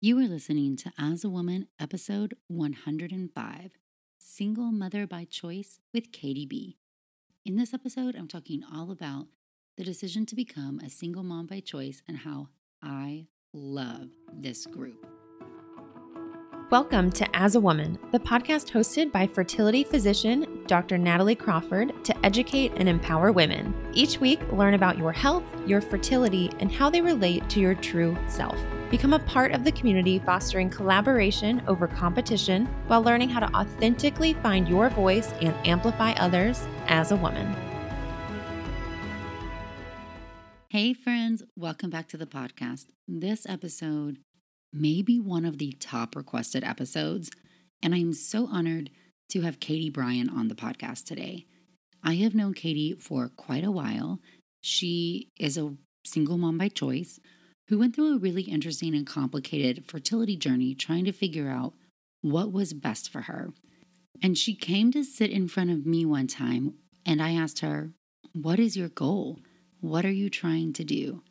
You are listening to As a Woman, episode 105 Single Mother by Choice with Katie B. In this episode, I'm talking all about the decision to become a single mom by choice and how I love this group. Welcome to As a Woman, the podcast hosted by fertility physician Dr. Natalie Crawford to educate and empower women. Each week, learn about your health, your fertility, and how they relate to your true self. Become a part of the community fostering collaboration over competition while learning how to authentically find your voice and amplify others as a woman. Hey, friends, welcome back to the podcast. This episode may be one of the top requested episodes, and I am so honored to have Katie Bryan on the podcast today. I have known Katie for quite a while. She is a single mom by choice who went through a really interesting and complicated fertility journey trying to figure out what was best for her. And she came to sit in front of me one time, and I asked her, What is your goal? What are you trying to do?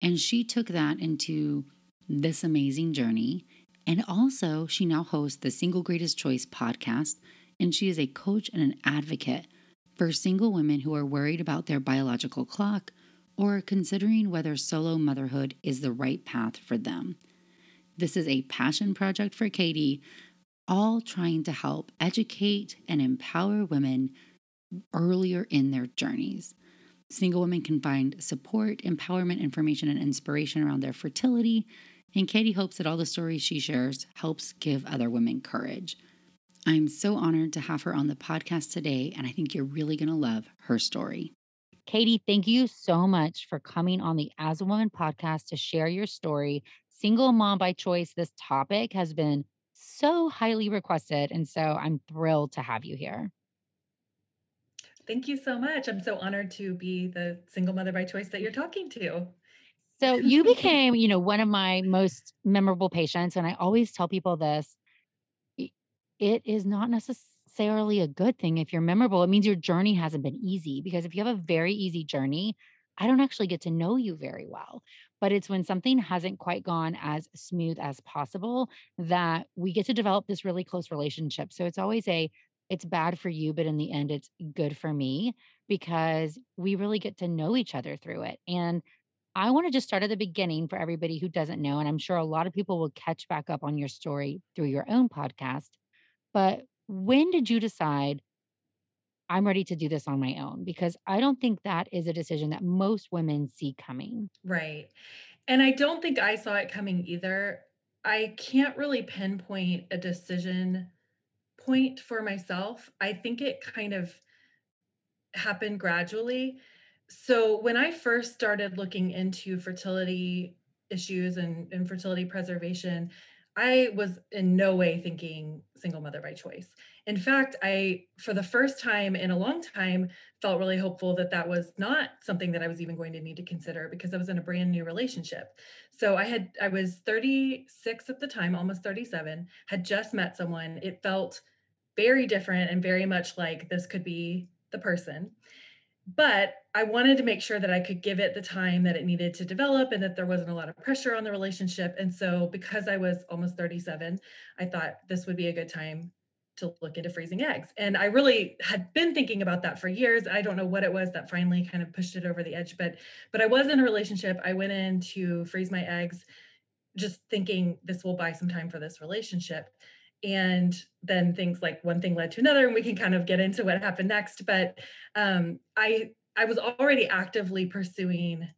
And she took that into this amazing journey. And also, she now hosts the Single Greatest Choice podcast, and she is a coach and an advocate for single women who are worried about their biological clock or considering whether solo motherhood is the right path for them. This is a passion project for Katie, all trying to help educate and empower women earlier in their journeys. Single women can find support, empowerment, information, and inspiration around their fertility. And Katie hopes that all the stories she shares helps give other women courage. I'm so honored to have her on the podcast today, and I think you're really going to love her story. Katie, thank you so much for coming on the As a Woman podcast to share your story. Single mom by choice, this topic has been so highly requested. And so I'm thrilled to have you here. Thank you so much. I'm so honored to be the single mother by choice that you're talking to. So you became, you know, one of my most memorable patients. And I always tell people this it is not necessarily necessarily a good thing if you're memorable. It means your journey hasn't been easy because if you have a very easy journey, I don't actually get to know you very well. But it's when something hasn't quite gone as smooth as possible that we get to develop this really close relationship. So it's always a, it's bad for you, but in the end, it's good for me because we really get to know each other through it. And I want to just start at the beginning for everybody who doesn't know. And I'm sure a lot of people will catch back up on your story through your own podcast. But when did you decide I'm ready to do this on my own? Because I don't think that is a decision that most women see coming. Right. And I don't think I saw it coming either. I can't really pinpoint a decision point for myself. I think it kind of happened gradually. So when I first started looking into fertility issues and, and fertility preservation, I was in no way thinking single mother by choice. In fact, I, for the first time in a long time, felt really hopeful that that was not something that I was even going to need to consider because I was in a brand new relationship. So I had, I was 36 at the time, almost 37, had just met someone. It felt very different and very much like this could be the person but I wanted to make sure that I could give it the time that it needed to develop and that there wasn't a lot of pressure on the relationship. And so, because I was almost 37, I thought this would be a good time to look into freezing eggs. And I really had been thinking about that for years. I don't know what it was that finally kind of pushed it over the edge, but but I was in a relationship. I went in to freeze my eggs just thinking this will buy some time for this relationship and then things like one thing led to another and we can kind of get into what happened next but um, i i was already actively pursuing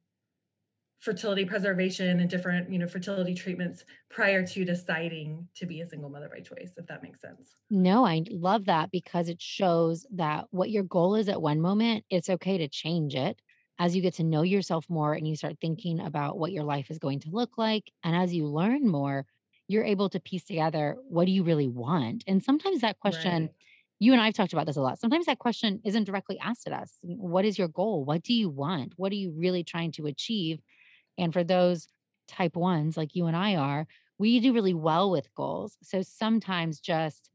fertility preservation and different you know fertility treatments prior to deciding to be a single mother by choice if that makes sense. No i love that because it shows that what your goal is at one moment it's okay to change it. As you get to know yourself more and you start thinking about what your life is going to look like and as you learn more you're able to piece together what do you really want? And sometimes that question, right. you and I've talked about this a lot. Sometimes that question isn't directly asked at us. What is your goal? What do you want? What are you really trying to achieve? And for those type ones like you and I are, we do really well with goals. So sometimes just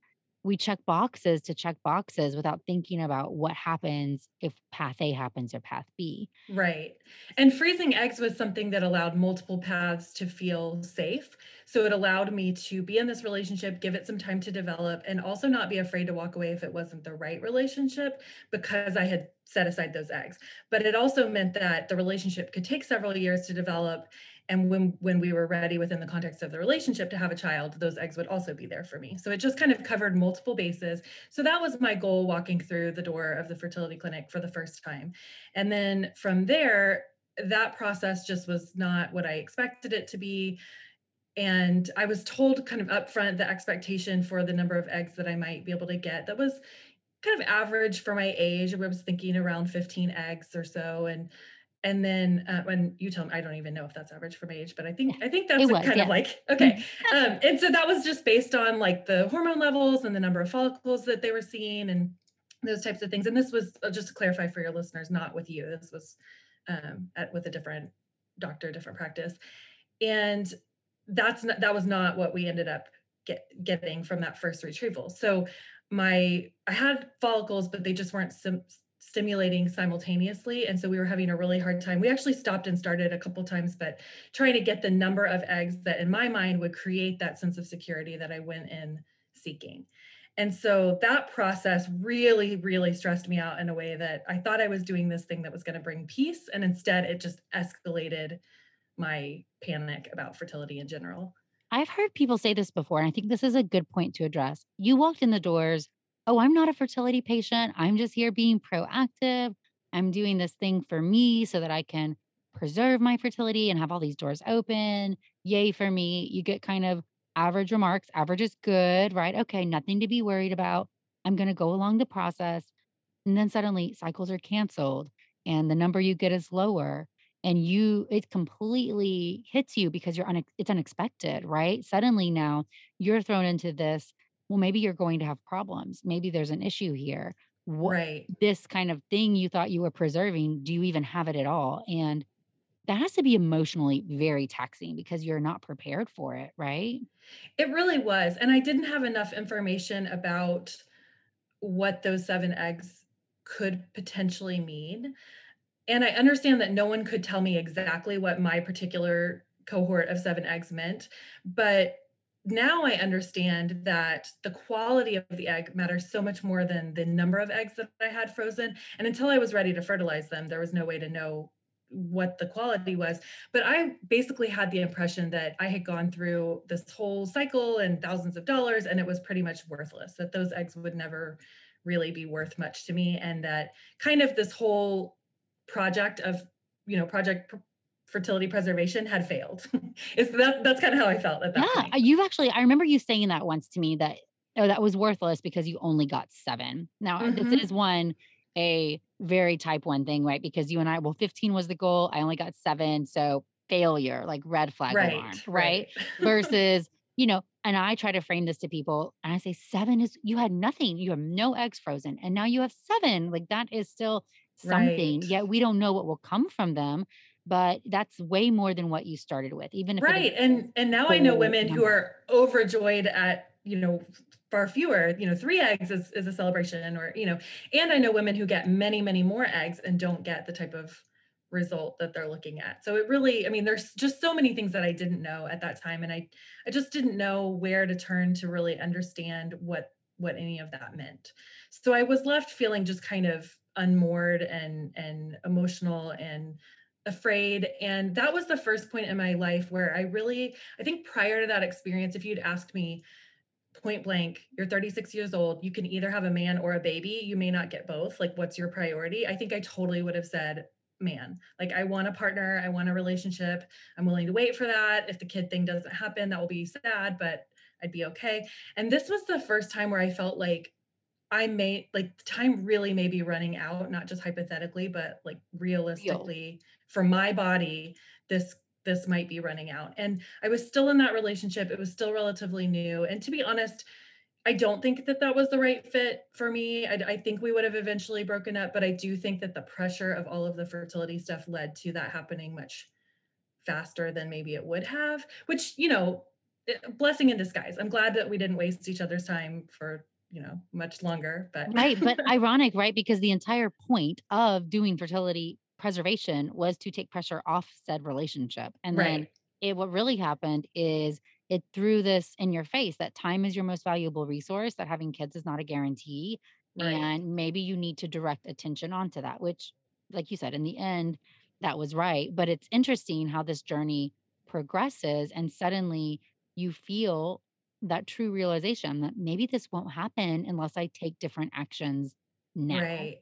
we check boxes to check boxes without thinking about what happens if path A happens or path B. Right. And freezing eggs was something that allowed multiple paths to feel safe. So it allowed me to be in this relationship, give it some time to develop, and also not be afraid to walk away if it wasn't the right relationship because I had set aside those eggs. But it also meant that the relationship could take several years to develop and when when we were ready within the context of the relationship to have a child those eggs would also be there for me. So it just kind of covered multiple bases. So that was my goal walking through the door of the fertility clinic for the first time. And then from there that process just was not what i expected it to be. And i was told kind of upfront the expectation for the number of eggs that i might be able to get that was kind of average for my age. I was thinking around 15 eggs or so. And and then uh, when you tell me, I don't even know if that's average for my age, but I think I think that's was, kind yeah. of like okay. um, and so that was just based on like the hormone levels and the number of follicles that they were seeing and those types of things. And this was uh, just to clarify for your listeners, not with you. This was um, at with a different doctor, different practice, and that's not that was not what we ended up get, getting from that first retrieval. So my I had follicles, but they just weren't sim- stimulating simultaneously and so we were having a really hard time. We actually stopped and started a couple times but trying to get the number of eggs that in my mind would create that sense of security that i went in seeking. And so that process really really stressed me out in a way that i thought i was doing this thing that was going to bring peace and instead it just escalated my panic about fertility in general. I've heard people say this before, and I think this is a good point to address. You walked in the doors oh, I'm not a fertility patient. I'm just here being proactive. I'm doing this thing for me so that I can preserve my fertility and have all these doors open. Yay for me. You get kind of average remarks. Average is good, right? Okay, nothing to be worried about. I'm going to go along the process. And then suddenly cycles are canceled and the number you get is lower and you it completely hits you because you're un, it's unexpected, right? Suddenly now you're thrown into this well, maybe you're going to have problems. Maybe there's an issue here. What right. this kind of thing you thought you were preserving, do you even have it at all? And that has to be emotionally very taxing because you're not prepared for it, right? It really was. And I didn't have enough information about what those seven eggs could potentially mean. And I understand that no one could tell me exactly what my particular cohort of seven eggs meant, but now I understand that the quality of the egg matters so much more than the number of eggs that I had frozen. And until I was ready to fertilize them, there was no way to know what the quality was. But I basically had the impression that I had gone through this whole cycle and thousands of dollars, and it was pretty much worthless, that those eggs would never really be worth much to me. And that kind of this whole project of, you know, project fertility preservation had failed. is that that's kind of how I felt at that yeah, point. you've actually I remember you saying that once to me that oh that was worthless because you only got 7. Now mm-hmm. this is one a very type 1 thing, right? Because you and I well 15 was the goal, I only got 7, so failure, like red flag right, alarm, right? right. Versus you know, and I try to frame this to people and I say, seven is, you had nothing. You have no eggs frozen. And now you have seven. Like that is still something. Right. Yet we don't know what will come from them but that's way more than what you started with even if right and and now i know women number. who are overjoyed at you know far fewer you know three eggs is, is a celebration or you know and i know women who get many many more eggs and don't get the type of result that they're looking at so it really i mean there's just so many things that i didn't know at that time and i i just didn't know where to turn to really understand what what any of that meant so i was left feeling just kind of unmoored and and emotional and afraid. And that was the first point in my life where I really, I think prior to that experience, if you'd asked me point blank, you're 36 years old, you can either have a man or a baby, you may not get both. Like, what's your priority? I think I totally would have said, man. Like, I want a partner, I want a relationship. I'm willing to wait for that. If the kid thing doesn't happen, that will be sad, but I'd be okay. And this was the first time where I felt like I may like time really may be running out, not just hypothetically, but like realistically for my body, this this might be running out. And I was still in that relationship. It was still relatively new. And to be honest, I don't think that that was the right fit for me. I, I, think we would have eventually broken up, but I do think that the pressure of all of the fertility stuff led to that happening much faster than maybe it would have, which, you know, eh, blessing in disguise. I'm glad that we didn't waste each other's time for you know, much longer, but right. But ironic, right? Because the entire point of doing fertility preservation was to take pressure off said relationship. And right. then it what really happened is it threw this in your face that time is your most valuable resource, that having kids is not a guarantee. Right. And maybe you need to direct attention onto that, which, like you said, in the end, that was right. But it's interesting how this journey progresses and suddenly you feel that true realization that maybe this won't happen unless I take different actions now. Right.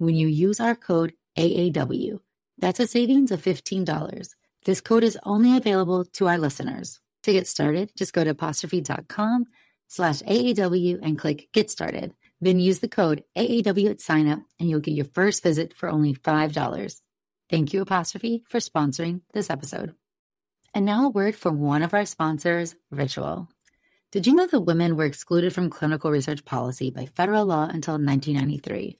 when you use our code AAW. That's a savings of $15. This code is only available to our listeners. To get started, just go to apostrophe.com slash AAW and click Get Started. Then use the code AAW at sign up and you'll get your first visit for only $5. Thank you, Apostrophe, for sponsoring this episode. And now a word from one of our sponsors, Ritual. Did you know that women were excluded from clinical research policy by federal law until 1993?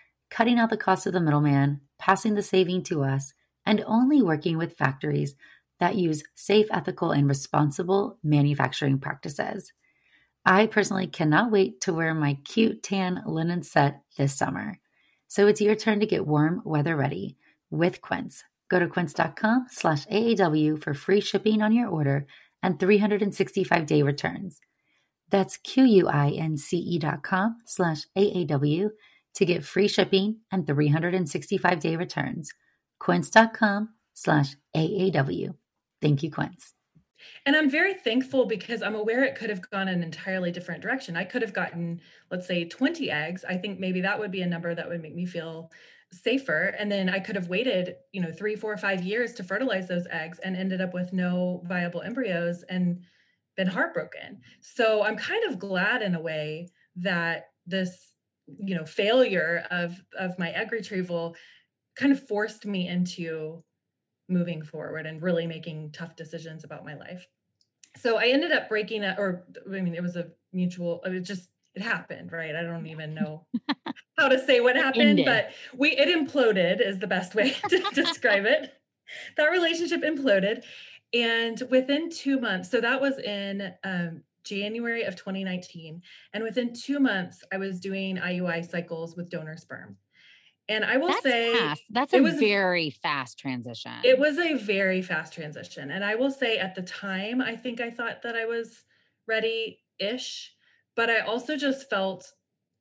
cutting out the cost of the middleman, passing the saving to us, and only working with factories that use safe, ethical, and responsible manufacturing practices. I personally cannot wait to wear my cute tan linen set this summer. So it's your turn to get warm weather ready with Quince. Go to quince.com slash AAW for free shipping on your order and 365 day returns. That's Q-U-I-N-C-E dot com slash AAW to get free shipping and 365 day returns. Quince.com slash AAW. Thank you, Quince. And I'm very thankful because I'm aware it could have gone an entirely different direction. I could have gotten, let's say, 20 eggs. I think maybe that would be a number that would make me feel safer and then i could have waited you know three four five years to fertilize those eggs and ended up with no viable embryos and been heartbroken so i'm kind of glad in a way that this you know failure of of my egg retrieval kind of forced me into moving forward and really making tough decisions about my life so i ended up breaking it or i mean it was a mutual it just it happened, right? I don't even know how to say what happened, but we it imploded is the best way to describe it. That relationship imploded. And within two months, so that was in um, January of 2019. And within two months, I was doing IUI cycles with donor sperm. And I will That's say fast. That's it a was very fast transition. it was a very fast transition. And I will say at the time, I think I thought that I was ready-ish, but I also just felt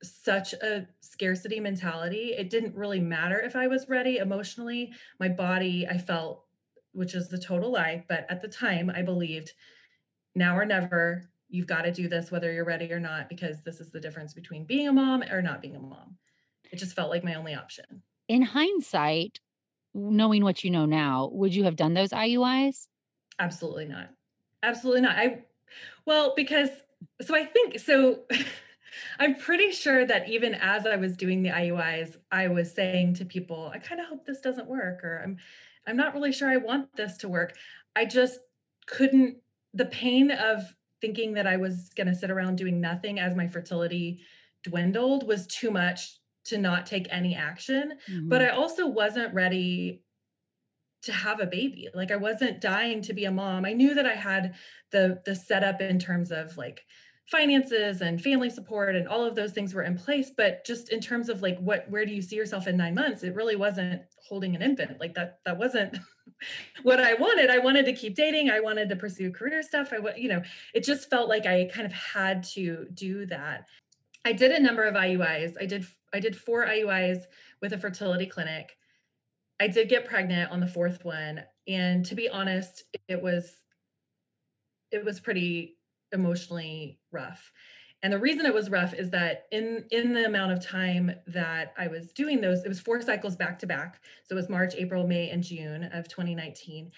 such a scarcity mentality. It didn't really matter if I was ready emotionally. My body, I felt, which is the total lie, but at the time I believed now or never, you've got to do this whether you're ready or not, because this is the difference between being a mom or not being a mom. It just felt like my only option. In hindsight, knowing what you know now, would you have done those IUIs? Absolutely not. Absolutely not. I well, because so I think so I'm pretty sure that even as I was doing the IUIs, I was saying to people, I kind of hope this doesn't work or I'm I'm not really sure I want this to work. I just couldn't the pain of thinking that I was going to sit around doing nothing as my fertility dwindled was too much to not take any action. Mm-hmm. But I also wasn't ready to have a baby. Like I wasn't dying to be a mom. I knew that I had the the setup in terms of like finances and family support and all of those things were in place but just in terms of like what where do you see yourself in 9 months it really wasn't holding an infant like that that wasn't what I wanted. I wanted to keep dating I wanted to pursue career stuff I you know it just felt like I kind of had to do that. I did a number of IUIs I did I did four IUIs with a fertility clinic. I did get pregnant on the fourth one and to be honest it was it was pretty emotionally rough. And the reason it was rough is that in in the amount of time that I was doing those, it was four cycles back to back. So it was March, April, May, and June of 2019.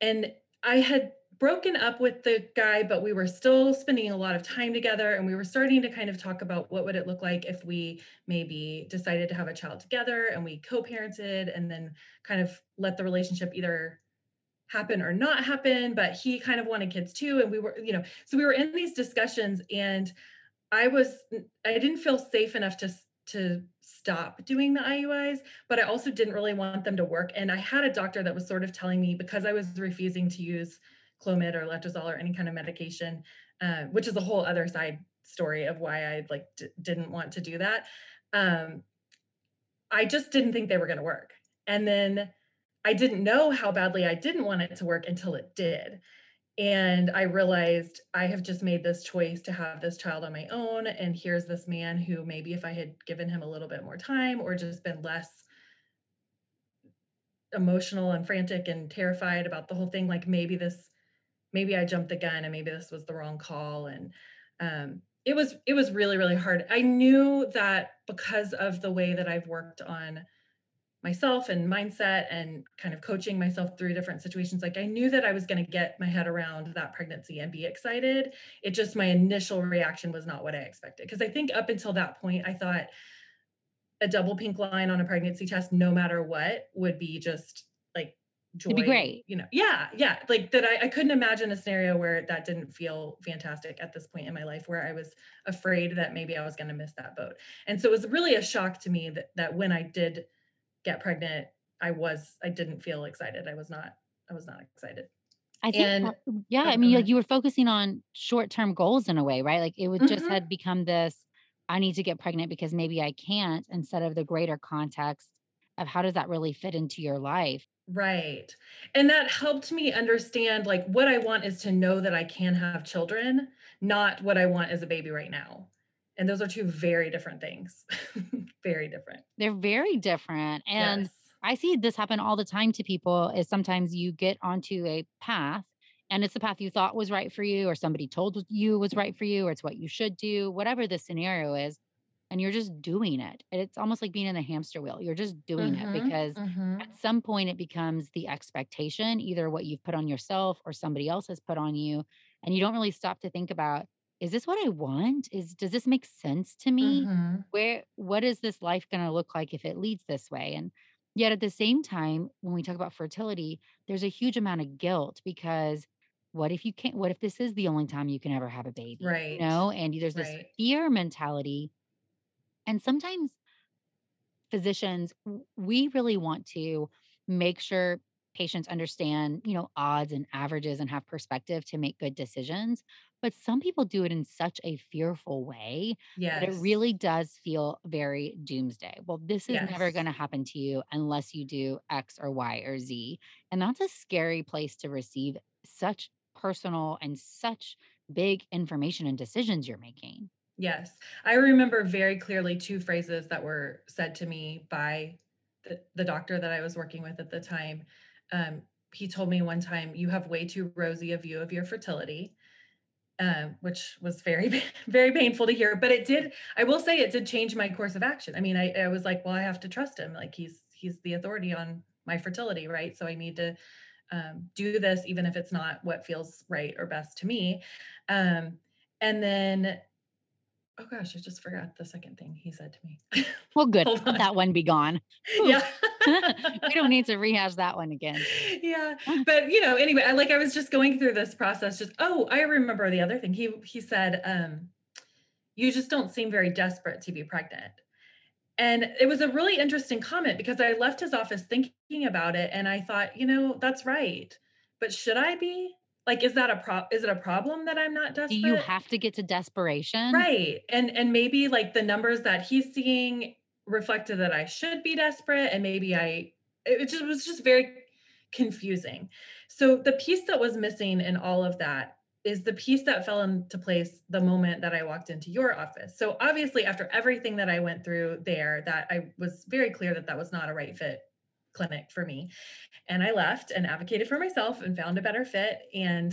And I had broken up with the guy, but we were still spending a lot of time together and we were starting to kind of talk about what would it look like if we maybe decided to have a child together and we co-parented and then kind of let the relationship either happen or not happen but he kind of wanted kids too and we were you know so we were in these discussions and i was i didn't feel safe enough to to stop doing the IUIs but I also didn't really want them to work and I had a doctor that was sort of telling me because I was refusing to use Clomid or letrozole or any kind of medication uh, which is a whole other side story of why I like d- didn't want to do that um, I just didn't think they were going to work and then I didn't know how badly I didn't want it to work until it did. And I realized I have just made this choice to have this child on my own. And here's this man who maybe if I had given him a little bit more time or just been less emotional and frantic and terrified about the whole thing, like maybe this, maybe I jumped the gun and maybe this was the wrong call. And um, it was, it was really, really hard. I knew that because of the way that I've worked on myself and mindset and kind of coaching myself through different situations like i knew that i was going to get my head around that pregnancy and be excited. It just my initial reaction was not what i expected because i think up until that point i thought a double pink line on a pregnancy test no matter what would be just like joy It'd be great. you know yeah yeah like that I, I couldn't imagine a scenario where that didn't feel fantastic at this point in my life where i was afraid that maybe i was going to miss that boat. And so it was really a shock to me that that when i did get pregnant, I was I didn't feel excited. I was not I was not excited. I think and, yeah, I mean like you were focusing on short-term goals in a way, right? Like it would mm-hmm. just had become this I need to get pregnant because maybe I can't instead of the greater context of how does that really fit into your life? Right. And that helped me understand like what I want is to know that I can have children, not what I want as a baby right now. And those are two very different things. very different. They're very different. And yes. I see this happen all the time to people is sometimes you get onto a path and it's the path you thought was right for you or somebody told you was right for you or it's what you should do, whatever the scenario is. And you're just doing it. It's almost like being in the hamster wheel. You're just doing mm-hmm, it because mm-hmm. at some point it becomes the expectation, either what you've put on yourself or somebody else has put on you. And you don't really stop to think about is this what I want? Is does this make sense to me? Mm-hmm. Where what is this life going to look like if it leads this way? And yet at the same time, when we talk about fertility, there's a huge amount of guilt because what if you can't what if this is the only time you can ever have a baby? Right. You know, and there's this right. fear mentality. And sometimes physicians we really want to make sure patients understand, you know, odds and averages and have perspective to make good decisions. But some people do it in such a fearful way that it really does feel very doomsday. Well, this is never going to happen to you unless you do X or Y or Z. And that's a scary place to receive such personal and such big information and decisions you're making. Yes. I remember very clearly 2 phrases that were said to me by the the doctor that I was working with at the time. Um, he told me one time, "You have way too rosy a view of your fertility," um, which was very, very painful to hear, but it did I will say it did change my course of action. I mean, I I was like, "Well, I have to trust him, like, he's he's the authority on my fertility, right? So I need to, um, do this even if it's not what feels right or best to me." Um, and then Oh gosh, I just forgot the second thing he said to me. Well, good. Hold Let on. that one be gone. Yeah. we don't need to rehash that one again. Yeah, but, you know, anyway, I like, I was just going through this process just oh, I remember the other thing. He he said, um, "You just don't seem very desperate to be pregnant." And it was a really interesting comment because I left his office thinking about it, and I thought, "You know, that's right. But should I be? Like, is that a prob is it a problem that I'm not desperate Do you have to get to desperation? Right, and and maybe, like, the numbers that he's seeing reflected that I should be desperate, and maybe I it it just was just very confusing. So, the piece that was missing in all of that is the piece that fell into place the moment that I walked into your office. So, obviously, after everything that I went through there, that I was very clear that that was not a right fit clinic for me, and I left and advocated for myself and found a better fit, and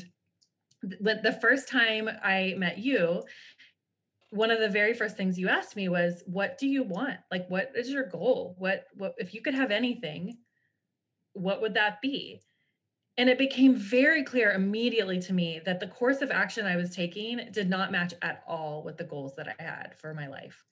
th the first time I met you, one of the very first things you asked me was, "What do you want? Like, what is your goal? What what if you could have anything, what would that be?" And it became very clear immediately to me that the course of action I was taking did not match at all with the goals that I had for my life.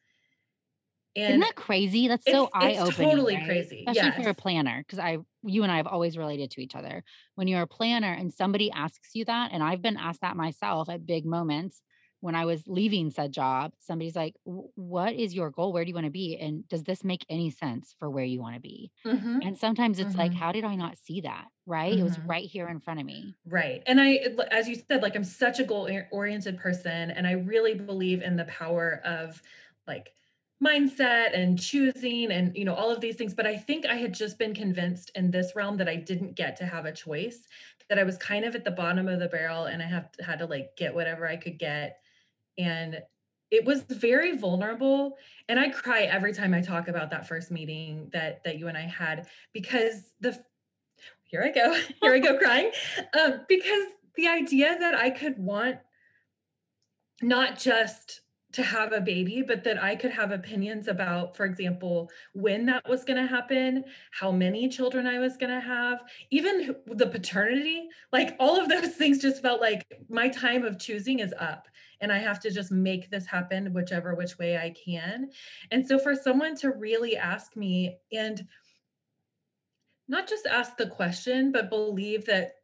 Isn't that crazy? That's so eye-opening, It's totally right? crazy. Especially for a planner, because I you and I have always related to each other. When you're a planner and somebody asks you that, and I've been asked that myself at big moments when I was leaving said job, somebody's like, what is your goal? Where do you wanna be? And does this make any sense for where you wanna be?" Mhm. And sometimes it's like, Mhm. "How did I not see that?" Right? It was Mhm. right here in front of me. Right, and I, as you said, like, I'm such a goal oriented person, and I really believe in the power of, like, mindset and choosing and, you know, all of these things, but I think I had just been convinced in this realm that I didn't get to have a choice, that I was kind of at the bottom of the barrel and I have had to, like, get whatever I could get, and it was very vulnerable, and I cry every time I talk about that first meeting that that you and I had because the here I go, here I go crying, um, because the idea that I could want not just to have a baby, but that I could have opinions about, for example, when that was gonna happen, how many children I was gonna have, even the paternity, like, all of those things just felt like my time of choosing is up, and I have to just make this happen whichever which way I can, and so for someone to really ask me and not just ask the question, but believe that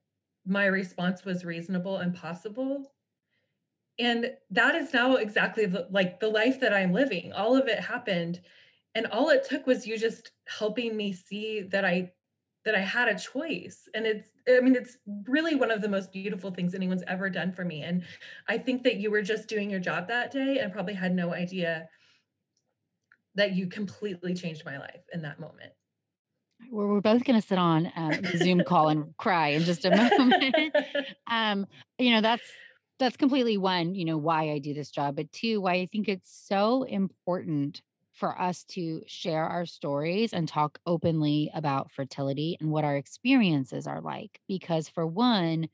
my response was reasonable and possible and that is now exactly the like, the life that I'm living. All of it happened, and all it took was you just helping me see that I that I had a choice, and it's I mean, it's really one of the most beautiful things anyone's ever done for me, and I think that you were just doing your job that day and probably had no idea that you completely changed my life in that moment. We're we're both gonna sit on, um, the Zoom call and cry in just a moment. Um, you know, that's that's completely 1, you know, why I do this job, but 2, why I think it's so important for us to share our stories and talk openly about fertility and what our experiences are like, because for 1,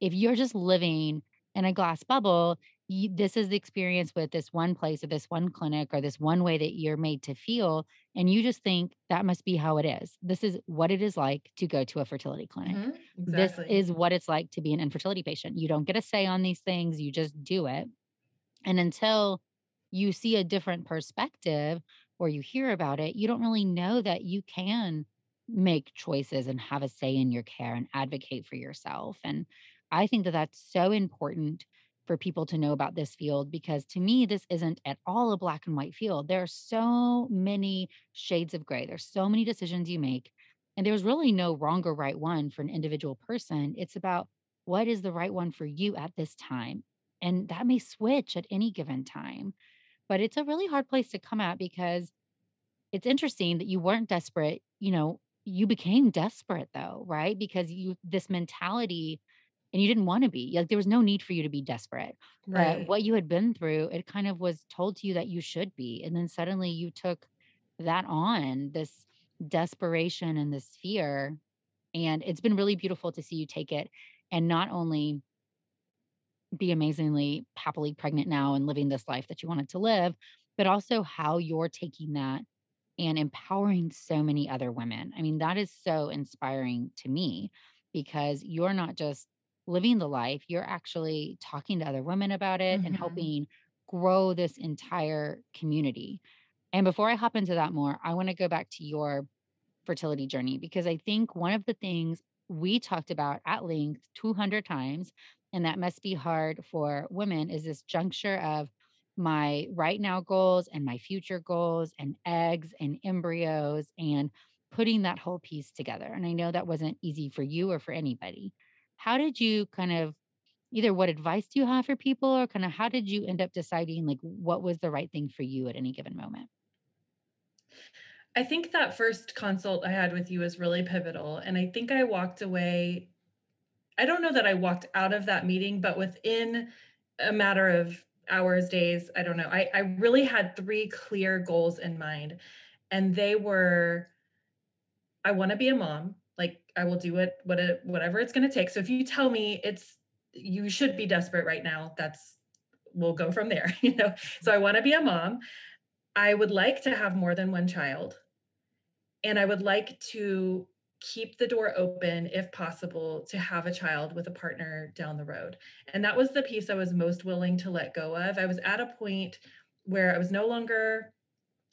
if you're just living in a glass bubble, this is the experience with this one place or this one clinic or this one way that you're made to feel, and you just think that must be how it is. This is what it is like to go to a fertility clinic. Mhm, This is what it's like to be an infertility patient. You don't get a say on these things, you just do it, and until you see a different perspective or you hear about it, you don't really know that you can make choices and have a say in your care and advocate for yourself, and I think that that's so important for people to know about this field because to me, this isn't at all a black and white field. There are so many shades of gray. There's so many decisions you make, and there's really no wrong or right one for an individual person. It's about what is the right one for you at this time, And that may switch at any given time. But it's a really hard place to come at because it's interesting that you weren't desperate, you know, you became desperate though, right? Because you this mentality and you didn't want to be. Like there was no need for you to be desperate. But Right. what you had been through, it kind of was told to you that you should be. And then suddenly you took that on, this desperation and this fear. And it's been really beautiful to see you take it and not only be amazingly happily pregnant now and living this life that you wanted to live, but also how you're taking that and empowering so many other women. I mean, that is so inspiring to me because you're not just living the life, you're actually talking to other women about it and Mhm. helping grow this entire community. And before I hop into that more, I want to go back to your fertility journey because I think one of the things we talked about at length 200 times, and that must be hard for women, is this juncture of my right now goals and my future goals and eggs and embryos and putting that whole piece together. And I know that wasn't easy for you or for anybody. How did you kind of either what advice do you have for people or kind of how did you end up deciding like what was the right thing for you at any given moment? I think that first consult I had with you was really pivotal, and I think I walked away I don't know that I walked out of that meeting, but within a matter of hours, days, I don't know, I I really had 3 clear goals in mind, and they were, I wanna be a mom, like, I will do it what it whatever it's gonna take, so if you tell me it's you should be desperate right now, that's we'll go from there, you know? So I wanna be a mom. I would like to have more than 1 child. And I would like to keep the door open, if possible, to have a child with a partner down the road. And that was the piece I was most willing to let go of. I was at a point where I was no longer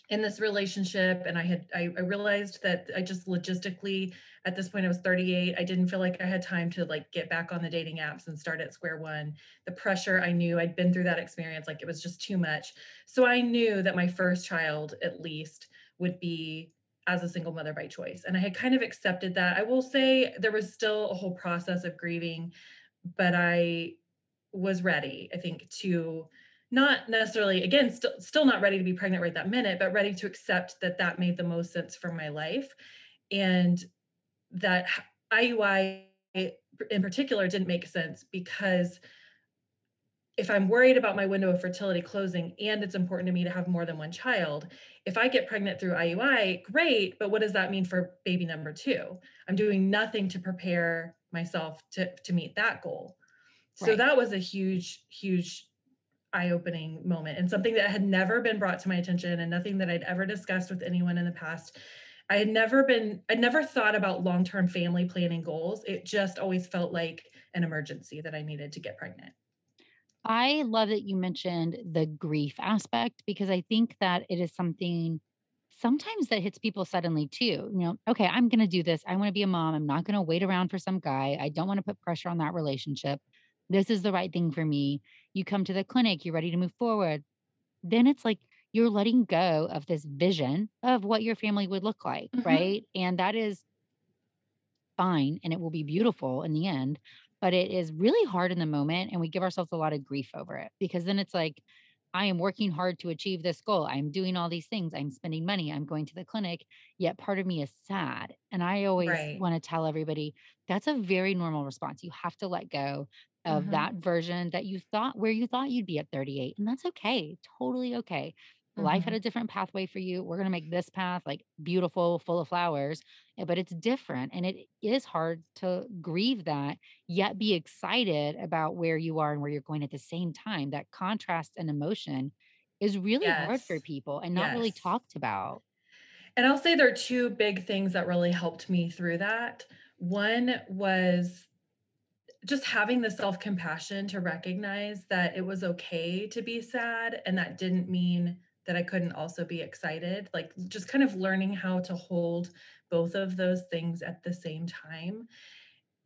in this relationship and I had I, I realized that I just logistically at this point I was 38 I didn't feel like I had time to like get back on the dating apps and start at square one. The pressure I knew I'd been through that experience like it was just too much. So I knew that my first child at least would be as a single mother by choice and I had kind of accepted that. I will say there was still a whole process of grieving but I was ready, I think, to not necessarily again, still still not ready to be pregnant right that minute, but ready to accept that that made the most sense for my life, and that IUI in particular didn't make sense because if I'm worried about my window of fertility closing and it's important to me to have more than one child, if I get pregnant through IUI, great, but what does that mean for baby number 2? I'm doing nothing to prepare myself to to meet that goal. So Right. that was a huge, huge eye-opening moment and something that had never been brought to my attention and nothing that I'd ever discussed with anyone in the past. I had never been I'd never thought about long-term family planning goals. It just always felt like an emergency that I needed to get pregnant. I love that you mentioned the grief aspect because I think that it is something sometimes that hits people suddenly too. You know, okay, I'm going to do this. I want to be a mom. I'm not going to wait around for some guy. I don't want to put pressure on that relationship. This is the right thing for me. You come to the clinic, you're ready to move forward. Then it's like you're letting go of this vision of what your family would look like, Mhm. right? And that is fine and it will be beautiful in the end. But it is really hard in the moment. And we give ourselves a lot of grief over it because then it's like, I am working hard to achieve this goal. I'm doing all these things. I'm spending money. I'm going to the clinic. Yet part of me is sad. And I always Right. want to tell everybody that's a very normal response. You have to let go of that Mhm. version that you thought where you thought you'd be at 38. And that's okay. Totally okay. Life had a Mhm. different pathway for you. We're going to make this path like beautiful, full of flowers eh, but it's different and it is hard to grieve that yet be excited about where you are and where you're going at the same time that contrast and emotion is really hard for people and not really talked about And I'll say there are 2 big things that really helped me through that. One was just having the self-compassion to recognize that it was okay to be sad, and that didn't mean that I couldn't also be excited, like, just kind of learning how to hold both of those things at the same time,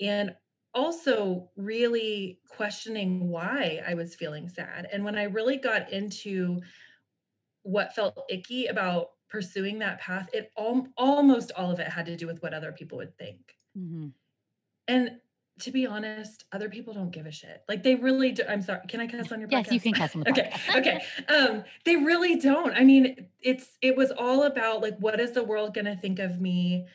and also really questioning why I was feeling sad, and when I really got into what felt icky about pursuing that path, it al almost all of it had to do with what other people would think. Mhm. And to be honest, other people don't give a shit. Like they really do. I'm sorry. Can I cuss on your podcast? yes, you can cuss on the okay. podcast. okay. Um, they really don't. I mean, it's it was all about like, what is the world gonna think of me?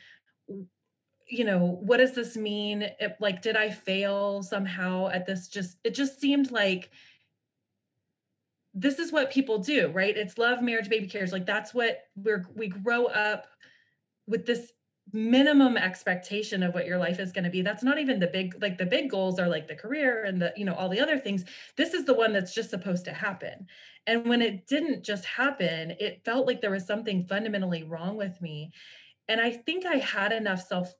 You know, what does this mean? If, like, did I fail somehow at this? Just it just seemed like this is what people do, right? It's love, marriage, baby cares. Like that's what we're we grow up with this minimum expectation of what your life is going to be. That's not even the big like the big goals are like the career and the you know all the other things. This is the one that's just supposed to happen. And when it didn't just happen it felt like there was something fundamentally wrong with me. And i think i had enough self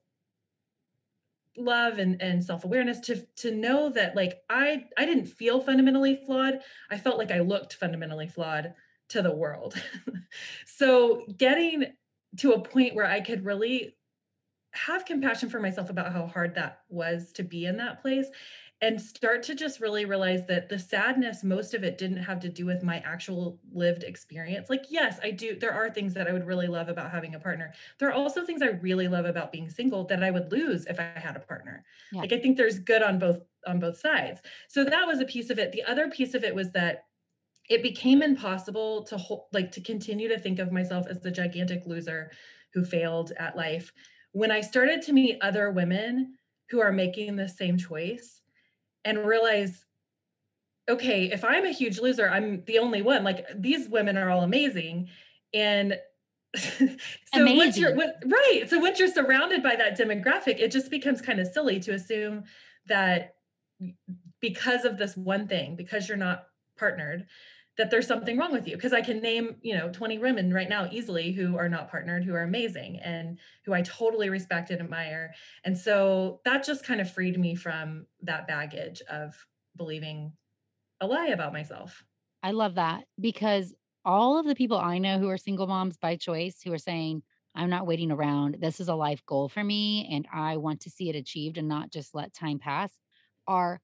love and, and self-awareness to to know that like i i didn't feel fundamentally flawed. I felt like i looked fundamentally flawed to the world. So getting to a point where i could really have compassion for myself about how hard that was to be in that place and start to just really realize that the sadness most of it didn't have to do with my actual lived experience. Like yes i do there are things that i would really love about having a partner. There are also things i really love about being single that i would lose if i had a partner. Yeah. like i think there's good on both on both sides. So that was a piece of it. The other piece of it was that it became impossible to hold like to continue to think of myself as the gigantic loser who failed at life when I started to meet other women who are making the same choice and realize, okay, if I'm a huge loser, I'm the only one. Like these women are all amazing. And so amazing. once you're right. So once you're surrounded by that demographic, it just becomes kind of silly to assume that because of this one thing, because you're not partnered, that there's something wrong with you because i can name you know 20 women right now easily who are not partnered who are amazing and who i totally respect and admire. And so that just kind of freed me from that baggage of believing a lie about myself. I love that because all of the people i know who are single moms by choice who are saying i'm not waiting around. This is a life goal for me and i want to see it achieved and not just let time pass are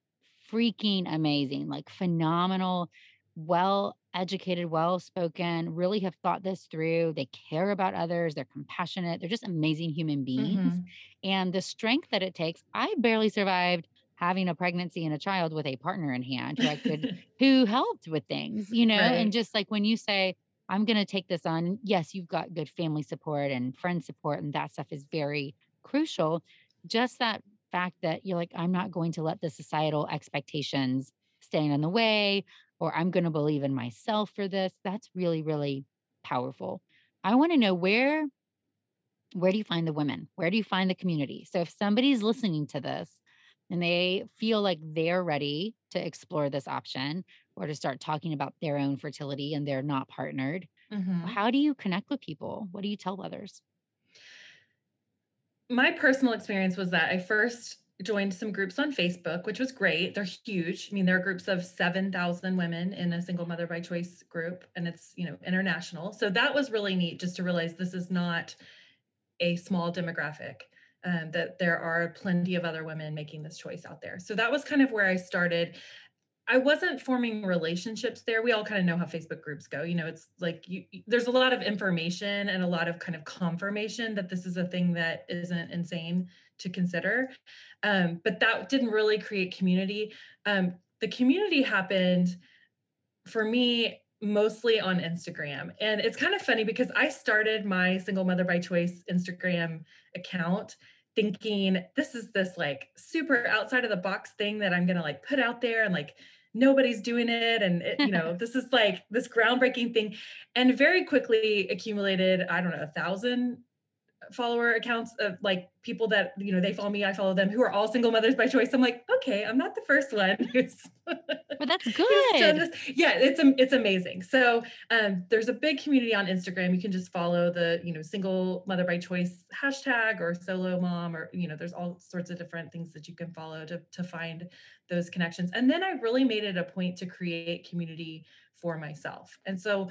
freaking amazing like phenomenal well educated, well spoken, really have thought this through. They care about others, they're compassionate, they're just amazing human beings. Mm-hmm. And the strength that it takes, I barely survived having a pregnancy and a child with a partner in hand who I could who helped with things, you know, right. and just like when you say, I'm going to take this on, yes, you've got good family support and friend support, and that stuff is very crucial. Just that fact that you're like, I'm not going to let the societal expectations stand in the way or I'm going to believe in myself for this. That's really, really powerful. I want to know where where do you find the women? Where do you find the community? So if somebody's listening to this and they feel like they're ready to explore this option or to start talking about their own fertility and they're not partnered, mm-hmm. how do you connect with people? What do you tell others? My personal experience was that I first joined some groups on Facebook, which was great. They're huge. I mean, there are groups of 7,000 women in a single mother by choice group, and it's, you know, international. So that was really neat just to realize this is not a small demographic, um, that there are plenty of other women making this choice out there. So that was kind of where I started. I wasn't forming relationships there. We all kind of know how Facebook groups go. You know, it's like you there's a lot of information and a lot of kind of confirmation that this is a thing that isn't insane to consider. Um, but that didn't really create community. Um, the community happened for me mostly on Instagram. And it's kind of funny because I started my single mother by choice Instagram account thinking this is this like super outside of the box thing that I'm going to like put out there and like nobody's doing it and it, you know this is like this groundbreaking thing and very quickly accumulated i don't know a thousand follower accounts of like people that you know they follow me i follow them who are all single mothers by choice i'm like okay i'm not the first one who's but that's good. yeah it's it's amazing. So um, there's a big community on instagram you can just follow the you know single mother by choice hashtag or solo mom or you know there's all sorts of different things that you can follow to to find those connections. And then i really made it a point to create community for myself. And so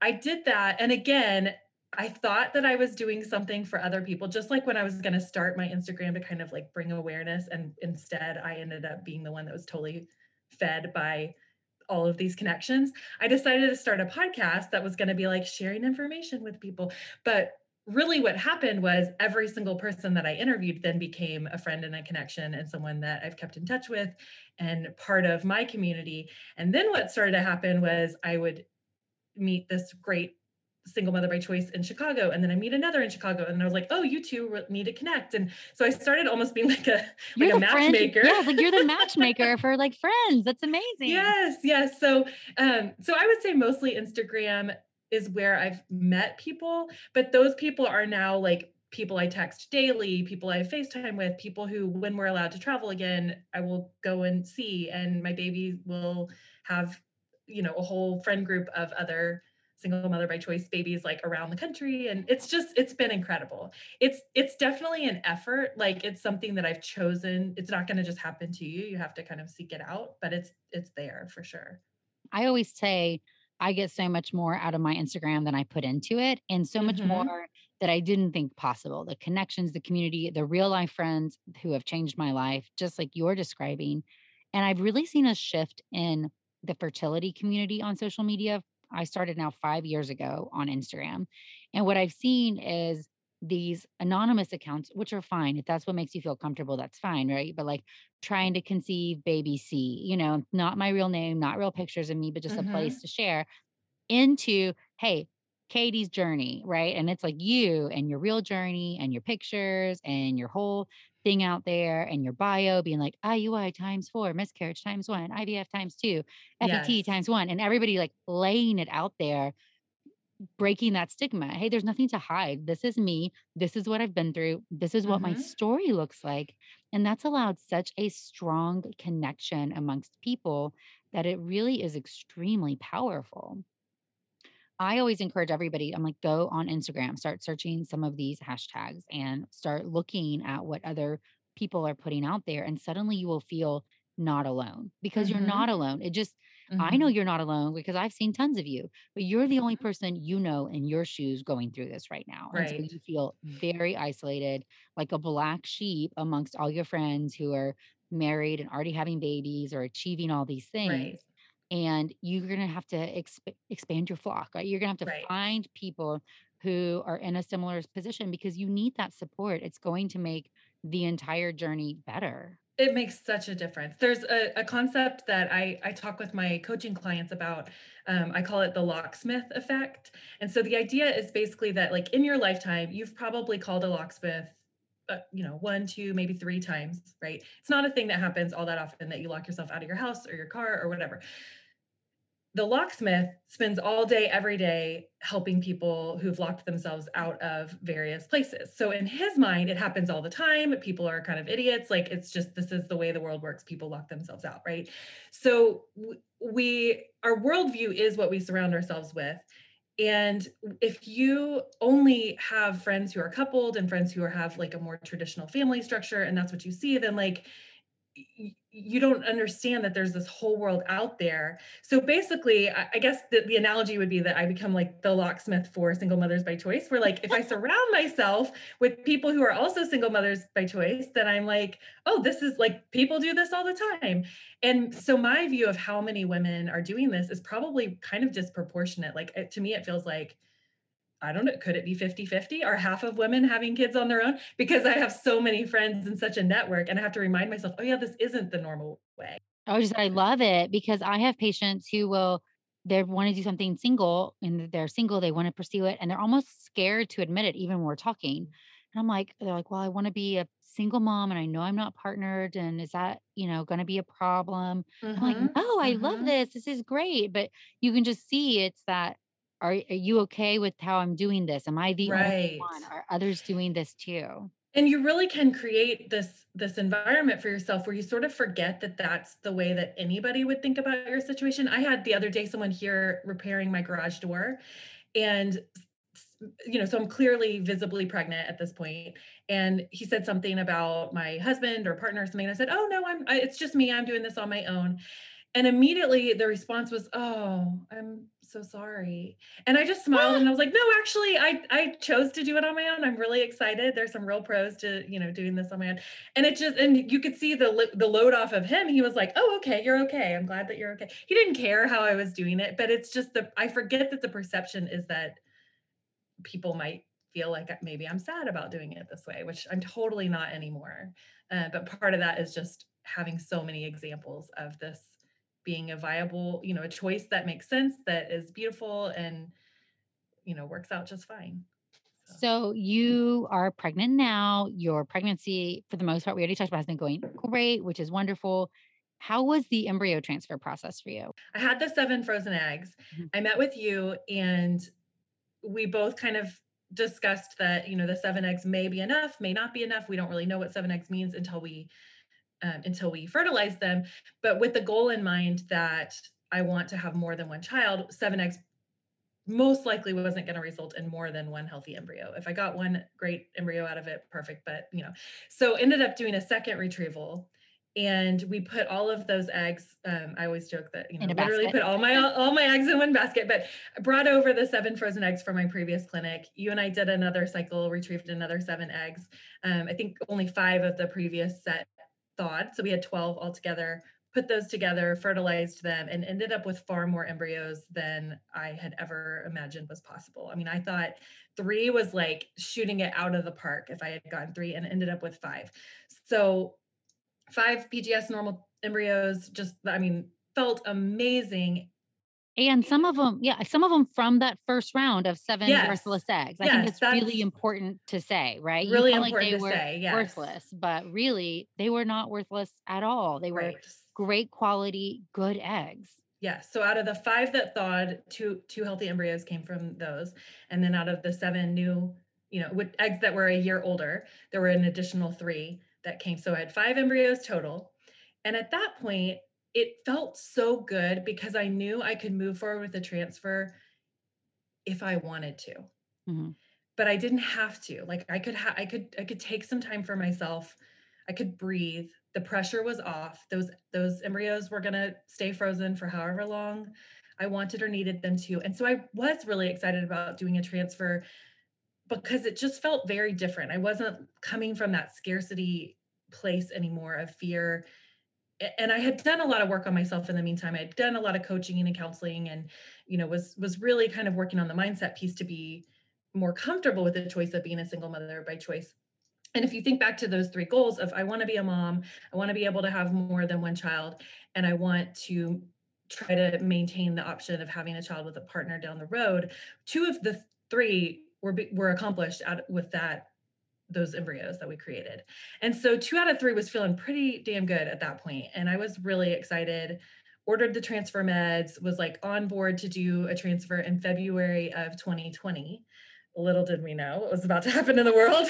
I did that. And again, I thought that I was doing something for other people, just like when I was going to start my Instagram to kind of like bring awareness. And instead, I ended up being the one that was totally fed by all of these connections. I decided to start a podcast that was going to be like sharing information with people. But really what happened was every single person that I interviewed then became a friend and a connection and someone that I've kept in touch with and part of my community. And then what started to happen was I would meet this great single mother by choice in Chicago and then I meet another in Chicago and I was like, "Oh, you two need to connect." And so I started almost being like a you're like a matchmaker. Friend, yeah, like you're the matchmaker for like friends. That's amazing. Yes, yes. So um so I would say mostly Instagram is where I've met people, but those people are now like people I text daily, people I FaceTime with, people who, when we're allowed to travel again, I will go and see, and my baby will have, you know, a whole friend group of other single mother by choice babies like around the country and it's just it's been incredible it's it's definitely an effort like it's something that i've chosen it's not going to just happen to you you have to kind of seek it out but it's it's there for sure i always say I get so much more out of my Instagram than I put into it, and so much mm-hmm. more that I didn't think possible. The connections, the community, the real life friends who have changed my life, just like you're describing. And I've really seen a shift in the fertility community on social media. I started now five years ago on Instagram. And what I've seen is these anonymous accounts, which are fine. If that's what makes you feel comfortable, that's fine, right? But like trying to conceive baby C, you know, not my real name, not real pictures of me, but just mm-hmm. a place to share into, hey, Katie's journey, right? And it's like you and your real journey and your pictures and your whole thing out there and your bio being like IUI times four, miscarriage times one, IVF times two, FET yes. times one, and everybody like laying it out there breaking that stigma. Hey, there's nothing to hide. This is me. This is what I've been through. This is what mm-hmm. my story looks like. And that's allowed such a strong connection amongst people that it really is extremely powerful. I always encourage everybody, I'm like, go on Instagram, start searching some of these hashtags and start looking at what other people are putting out there. And suddenly you will feel not alone because mm-hmm. you're not alone. It just, Mm-hmm. I know mm-hmm. you're not alone because I've seen tons of you, but you're the only mm-hmm. person you know in your shoes going through this right now. Right. And so you feel very isolated, like a black sheep amongst all your friends who are married and already having babies or achieving all these things. Right. And you're going to have to exp- expand your flock, right? You're going to have to right. find people who are in a similar position because you need that support. It's going to make the entire journey better. It makes such a difference. There's a, a concept that I, I talk with my coaching clients about. Um, I call it the locksmith effect. And so the idea is basically that, like, in your lifetime, you've probably called a locksmith uh, you know, one, two, maybe three times, right? It's not a thing that happens all that often that you lock yourself out of your house or your car or whatever. The locksmith spends all day every day helping people who've locked themselves out of various places. So in his mind it happens all the time. People are kind of idiots. Like it's just this is the way the world works. People lock themselves out right? So we our worldview is what we surround ourselves with and if you only have friends who are coupled and friends who have like a more traditional family structure and that's what you see then like you don't understand that there's this whole world out there. So basically, I guess the, the analogy would be that I become like the locksmith for single mothers by choice, where like if I surround myself with people who are also single mothers by choice, then I'm like, oh, this is like people do this all the time. And so my view of how many women are doing this is probably kind of disproportionate. Like to me, it feels like I don't know, could it be 50 50? Are half of women having kids on their own? Because I have so many friends in such a network and I have to remind myself, oh, yeah, this isn't the normal way. I just, I love it because I have patients who will, they want to do something single and they're single, they want to pursue it and they're almost scared to admit it, even when we're talking. And I'm like, they're like, well, I want to be a single mom and I know I'm not partnered. And is that, you know, going to be a problem? Mm-hmm. I'm like, oh, I mm-hmm. love this. This is great. But you can just see it's that are, are you okay with how I'm doing this? Am I the right. only one? Are others doing this too? And you really can create this this environment for yourself where you sort of forget that that's the way that anybody would think about your situation. I had the other day someone here repairing my garage door and you know, so I'm clearly visibly pregnant at this point. And he said something about my husband or partner or something. And I said, "Oh no, I'm. I, it's just me. I'm doing this on my own." And immediately the response was, "Oh, I'm so sorry." And I just smiled and I was like, "No, actually, I I chose to do it on my own. I'm really excited. There's some real pros to, you know, doing this on my own." And it just and you could see the the load off of him. He was like, "Oh, okay, you're okay. I'm glad that you're okay." He didn't care how I was doing it, but it's just the I forget that the perception is that people might feel like maybe I'm sad about doing it this way, which I'm totally not anymore. Uh, but part of that is just having so many examples of this being a viable, you know, a choice that makes sense, that is beautiful and, you know, works out just fine. So you are pregnant now. Your pregnancy, for the most part, we already talked about, has been going great, which is wonderful. How was the embryo transfer process for you? I had the seven frozen eggs. Mm-hmm. I met with you and we both kind of discussed that, you know, the seven eggs may be enough, may not be enough. We don't really know what seven eggs means until we um, until we fertilize them. But with the goal in mind that I want to have more than one child, seven eggs most likely wasn't going to result in more than one healthy embryo. If I got one great embryo out of it, perfect. But you know, so ended up doing a second retrieval and we put all of those eggs um, i always joke that you know literally basket. put all my all my eggs in one basket but I brought over the seven frozen eggs from my previous clinic you and i did another cycle retrieved another seven eggs um, i think only five of the previous set thawed so we had 12 altogether put those together fertilized them and ended up with far more embryos than i had ever imagined was possible i mean i thought three was like shooting it out of the park if i had gotten three and ended up with five so five PGS normal embryos. Just, I mean, felt amazing. And some of them, yeah, some of them from that first round of seven yes. worthless eggs. I yes, think it's really important to say, right? Really important like they to were say, yes. worthless, but really they were not worthless at all. They were right. great quality, good eggs. yeah So out of the five that thawed, two two healthy embryos came from those, and then out of the seven new, you know, with eggs that were a year older, there were an additional three that came. So I had five embryos total. And at that point, it felt so good because I knew I could move forward with the transfer if I wanted to. Mm-hmm. But I didn't have to. Like I could ha- I could I could take some time for myself. I could breathe. The pressure was off. Those those embryos were going to stay frozen for however long I wanted or needed them to. And so I was really excited about doing a transfer because it just felt very different. I wasn't coming from that scarcity place anymore of fear. And I had done a lot of work on myself in the meantime. I had done a lot of coaching and counseling and, you know, was was really kind of working on the mindset piece to be more comfortable with the choice of being a single mother by choice. And if you think back to those three goals of I want to be a mom, I want to be able to have more than one child, and I want to try to maintain the option of having a child with a partner down the road, two of the three were were accomplished out with that those embryos that we created. And so two out of three was feeling pretty damn good at that point. And I was really excited. Ordered the transfer meds, was like on board to do a transfer in February of 2020. Little did we know what was about to happen in the world.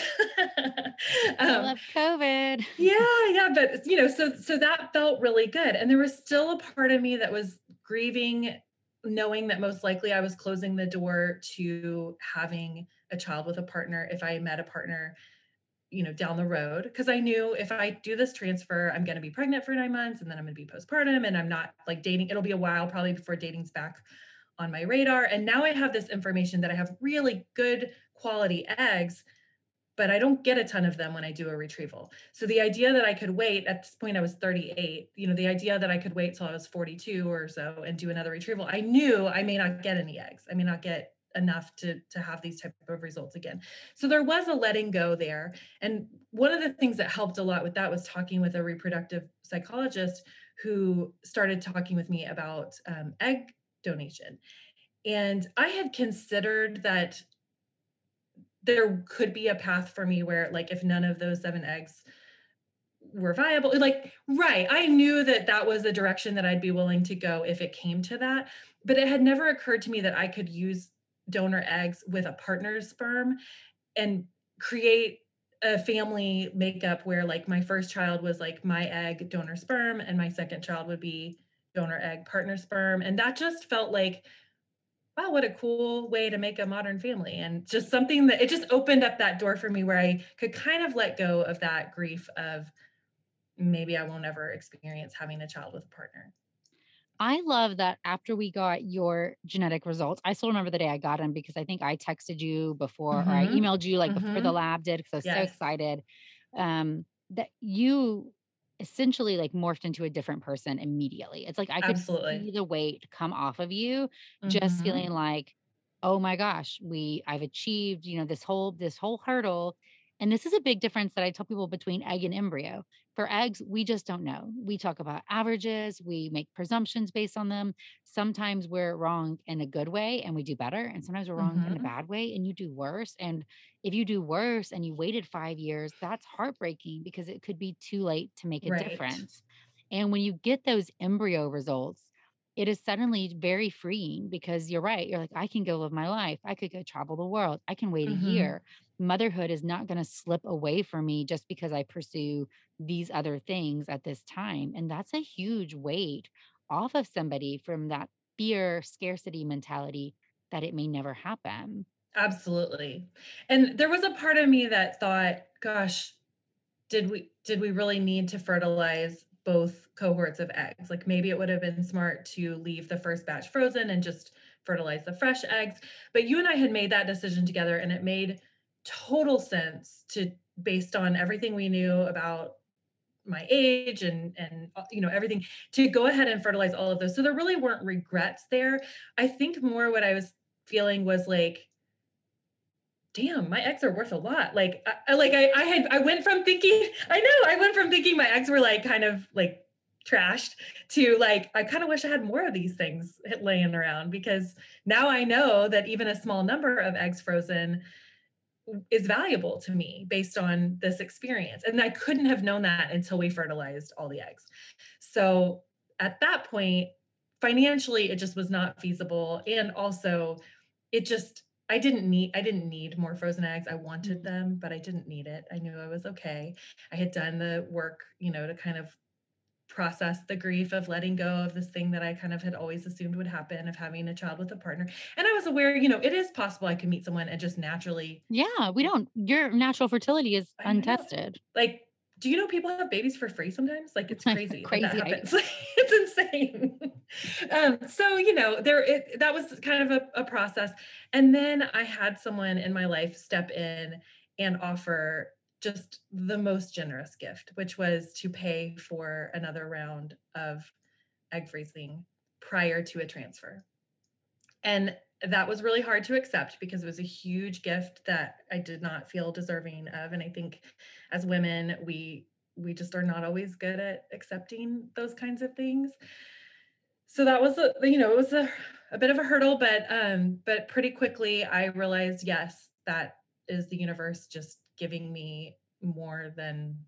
um, love COVID. yeah, yeah, but you know, so so that felt really good. And there was still a part of me that was grieving knowing that most likely I was closing the door to having a child with a partner if I met a partner, you know, down the road. Because I knew if I do this transfer, I'm going to be pregnant for nine months and then I'm going to be postpartum and I'm not like dating. It'll be a while probably before dating's back on my radar. And now I have this information that I have really good quality eggs but I don't get a ton of them when I do a retrieval. So the idea that I could wait at this point, I was 38, you know, the idea that I could wait till I was 42 or so and do another retrieval, I knew I may not get any eggs. I may not get enough to to have these type of results again so there was a letting go there and one of the things that helped a lot with that was talking with a reproductive psychologist who started talking with me about um, egg donation and i had considered that there could be a path for me where like if none of those seven eggs were viable like right i knew that that was the direction that i'd be willing to go if it came to that but it had never occurred to me that i could use donor eggs with a partner's sperm and create a family makeup where like my first child was like my egg donor sperm and my second child would be donor egg partner sperm and that just felt like wow, what a cool way to make a modern family. And just something that it just opened up that door for me where I could kind of let go of that grief of maybe I won't ever experience having a child with a partner. I love that after we got your genetic results, I still remember the day I got them because I think I texted you before mm-hmm. or I mm-hmm. emailed you like mm-hmm. before the mm-hmm. lab did because I was yes. so excited. Um, that you essentially like morphed into a different person immediately. It's like I could Absolutely. see the weight come off of you, just mm-hmm. feeling like, oh my gosh, we I've achieved, you know, this whole this whole hurdle. And this is a big difference that I tell people between egg and embryo. For eggs, we just don't know. We talk about averages, we make presumptions based on them. Sometimes we're wrong in a good way and we do better, and sometimes we're wrong in a Mhm. bad way and you do worse. And if you do worse and you waited 5 years, that's heartbreaking because it could be too late to make a Right. difference. And when you get those embryo results, it is suddenly very freeing because you're right. You're like, I can go live my life. I could go travel the world. I can wait a Mhm. year. Motherhood is not going to slip away from me just because I pursue these other things at this time. And that's a huge weight off of somebody from that fear, scarcity mentality that it may never happen. Absolutely. And there was a part of me that thought, gosh, did we did we really need to fertilize both cohorts of eggs? Like maybe it would have been smart to leave the first batch frozen and just fertilize the fresh eggs. But you and I had made that decision together and it made total sense to based on everything we knew about my age and and uh, you know everything to go ahead and fertilize all of those. So there really weren't regrets there. I think more what I was feeling was like damn, my eggs are worth a lot. Like, I, like I, I had I went from thinking I know I went from thinking my eggs were like kind of like trashed to like I kind of wish I had more of these things laying around because now I know that even a small number of eggs frozen is valuable to me based on this experience. And I couldn't have known that until we fertilized all the eggs. So at that point, financially, it just was not feasible. And also, it just, I didn't need I didn't need more frozen eggs. I wanted Mhm. them, but I didn't need it. I knew I was okay. I had done the work, you know, to kind of process the grief of letting go of this thing that I kind of had always assumed would happen of having a child with a partner. And I was aware, you know, it is possible I could meet someone and just naturally Yeah, we don't, your natural fertility is untested. Like, do you know people have babies for free sometimes? Like, it's crazy that that Crazy. Happens. It's insane. Um, so, you know, there it that was kind of a, a process. And then I had someone in my life step in and offer just the most generous gift, which was to pay for another round of egg freezing prior to a transfer. And that was really hard to accept because it was a huge gift that I did not feel deserving of. And I think as women, we we just are not always good at accepting those kinds of things. So that was a you know, it was a a bit of a hurdle, but um, but pretty quickly I realized, yes, that is the universe just giving me more than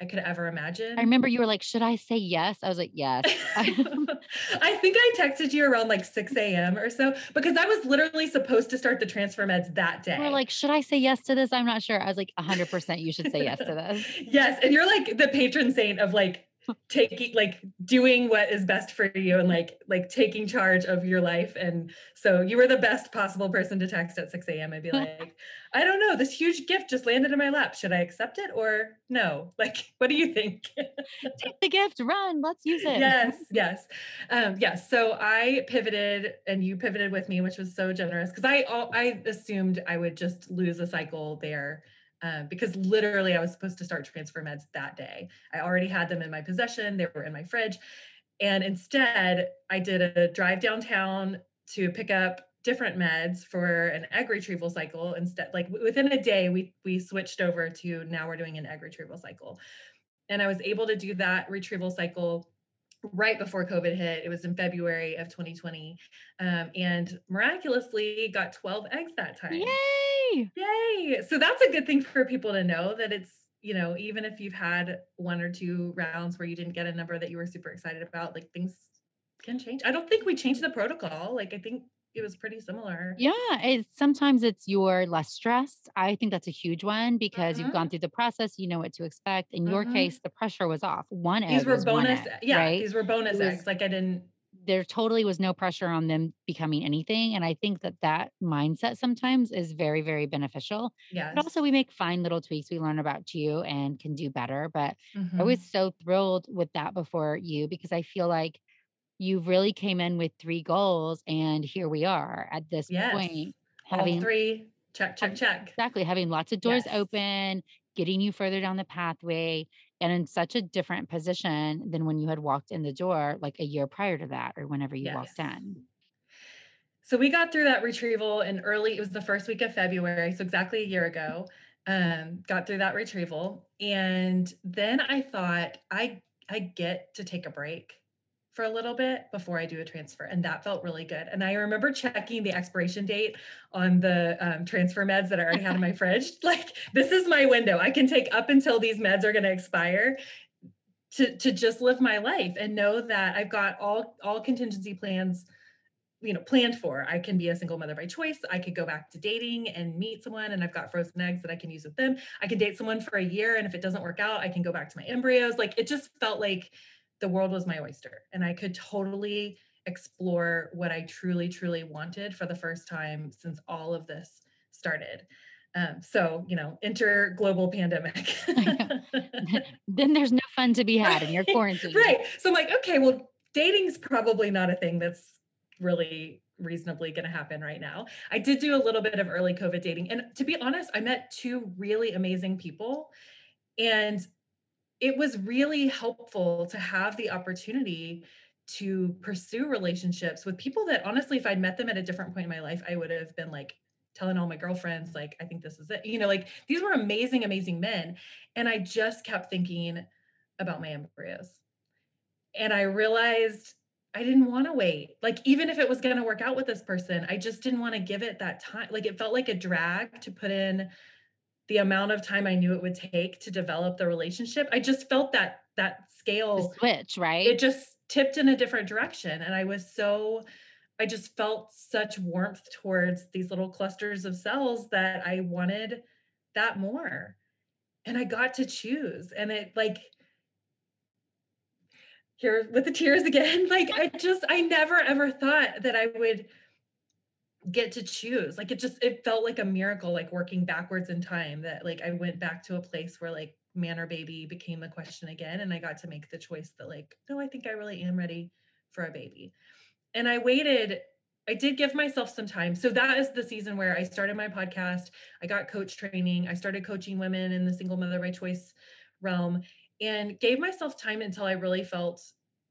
I could ever imagine. I remember you were like, should I say yes? I was like, yes. I think I texted you around like 6 AM or so because I was literally supposed to start the transfer meds that You were day. like, should I say yes to this? I'm not sure. I was like, 100% you should say yes to this. Yes, and you're like the patron saint of like taking like doing what is best for you and like like taking charge of your life. And so you were the best possible person to text at 6 AM and be like, I don't know, this huge gift just landed in my lap. Should I accept it or no? Like, what do you think? Take the gift, run, let's use it. Yes, yes. Um, yes, so I pivoted and you pivoted with me, which was so generous because I all I assumed I would just lose a cycle there. Um, because literally I was supposed to start transfer meds that day. I already had them in my possession, they were in my fridge. And instead, I did a drive downtown to pick up different meds for an egg retrieval cycle instead like within a day we we switched over to now we're doing an egg retrieval cycle and I was able to do that retrieval cycle right before COVID hit. It was in February of 2020. Um, and miraculously got 12 eggs that time. Yay! Yay. So that's a good thing for people to know that it's, you know, even if you've had one or two rounds where you didn't get a number that you were super excited about, like things can change. I don't think we changed the protocol. Like I think it was pretty similar. Yeah, it's sometimes it's you're less stressed. I think that's a huge one because you've Mhm, gone through the process, you know what to expect. In your case, mhm. the pressure was off. One These egg were was one bonus, egg, yeah, right? these were bonus eggs. Like I didn't, there totally was no pressure on them becoming anything, and I think that that mindset sometimes is very, very beneficial. yeah But also we make fine little tweaks we learn about you and can do better, but I was Mhm. so thrilled with that before you because I feel like you really came in with 3 goals, and here we are at this Yes. point All having 3. Check, check, check. exactly, having lots of doors Yes. open, getting you further down the pathway, and in such a different position than when you had walked in the door, like, a year prior to that or whenever you walked in. So we got through that retrieval in early, it was the first week of February, so exactly a year ago. Um, got through that retrieval. And then I thought I I get to take a break for a little bit before I do a transfer. And that felt really good. And I remember checking the expiration date on the um, transfer meds that I already had in my fridge. Like, this is my window. I can take up until these meds are going to expire to, to just live my life and know that I've got all, all contingency plans you know planned for i can be a single mother by choice i could go back to dating and meet someone and i've got frozen eggs that i can use with them i can date someone for a year and if it doesn't work out i can go back to my embryos like it just felt like the world was my oyster and I could totally explore what I truly, truly wanted for the first time since all of this started. Um, so, you know, enter global pandemic. then there's no fun to be had in your quarantine. right. So I'm like, okay, well, dating's probably not a thing that's really reasonably going to happen right now. I did do a little bit of early COVID dating. And to be honest, I met two really amazing people. And it was really helpful to have the opportunity to pursue relationships with people that honestly if i'd met them at a different point in my life i would have been like telling all my girlfriends like i think this is it you know like these were amazing amazing men and i just kept thinking about my embryos and i realized i didn't want to wait. Like even if it was going to work out with this person i just didn't want to give it that time like it felt like a drag to put in the amount of time I knew it would take to develop the relationship, I just felt that that scale the switch, right? It just tipped in a different direction. And I was so, I just felt such warmth towards these little clusters of cells that I wanted that more. And I got to choose. And it like, here with the tears again, like I just, I never ever thought that I would get to choose like it just it felt like a miracle like working backwards in time that like i went back to a place where like man or baby became the question again and i got to make the choice that like no i think i really am ready for a baby. And i waited i did give myself some time. So that is the season where i started my podcast i got coach training i started coaching women in the single mother by choice realm and gave myself time until i really felt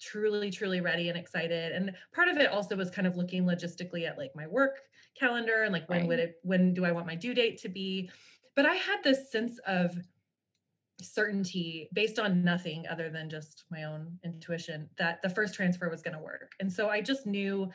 truly truly ready and excited and part of it also was kind of looking logistically at like my work calendar and like when right. would it when do i want my due date to be but i had this sense of certainty based on nothing other than just my own intuition that the first transfer was going to work and so i just knew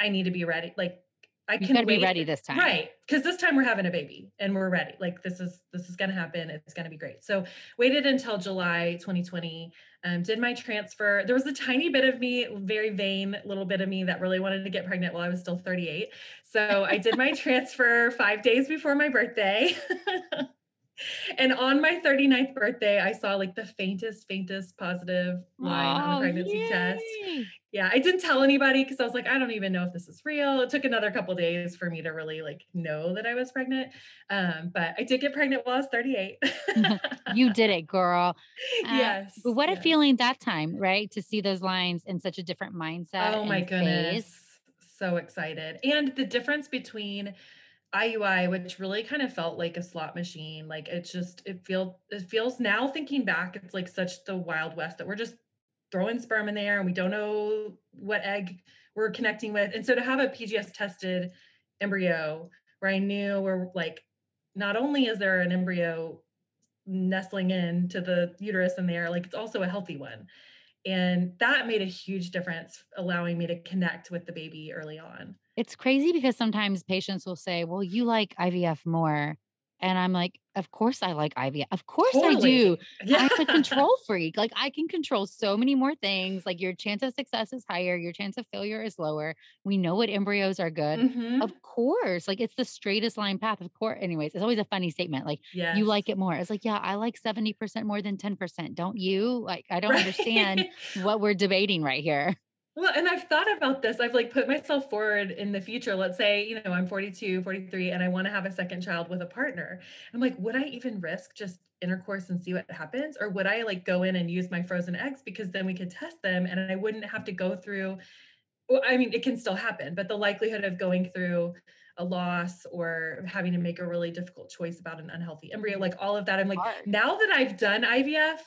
i need to be ready like I you can be ready this time. Right. Because this time we're having a baby and we're ready. Like this is this is gonna happen. It's gonna be great. So waited until July 2020. Um, did my transfer. There was a tiny bit of me, very vain little bit of me that really wanted to get pregnant while I was still 38. So I did my transfer five days before my birthday. and on my 39th birthday, I saw like the faintest, faintest positive line oh, on the pregnancy yay. test. Yeah, I didn't tell anybody because I was like, I don't even know if this is real. It took another couple days for me to really like know that I was pregnant. Um, but I did get pregnant while I was 38. you did it, girl. Uh, yes. But what yes. a feeling that time, right? To see those lines in such a different mindset. Oh my goodness. Phase. So excited. And the difference between IUI, which really kind of felt like a slot machine. Like it's just it feels it feels now thinking back, it's like such the wild west that we're just throwing sperm in there and we don't know what egg we're connecting with. And so to have a PGS tested embryo where I knew we're like, not only is there an embryo nestling into the uterus in there, like it's also a healthy one. And that made a huge difference, allowing me to connect with the baby early on. It's crazy because sometimes patients will say, Well, you like IVF more. And I'm like, of course I like IVF. Of course totally. I do. Yeah. I'm a control freak. Like I can control so many more things. Like your chance of success is higher, your chance of failure is lower. We know what embryos are good. Mm-hmm. Of course. Like it's the straightest line path. Of course. Anyways, it's always a funny statement. Like yes. you like it more. It's like, yeah, I like 70% more than 10%. Don't you? Like I don't right. understand what we're debating right here. Well, and I've thought about this. I've like put myself forward in the future. Let's say, you know, I'm 42, 43, and I want to have a second child with a partner. I'm like, would I even risk just intercourse and see what happens? Or would I like go in and use my frozen eggs because then we could test them and I wouldn't have to go through, well, I mean, it can still happen, but the likelihood of going through a loss or having to make a really difficult choice about an unhealthy embryo, like all of that, I'm like, Hard. now that I've done IVF,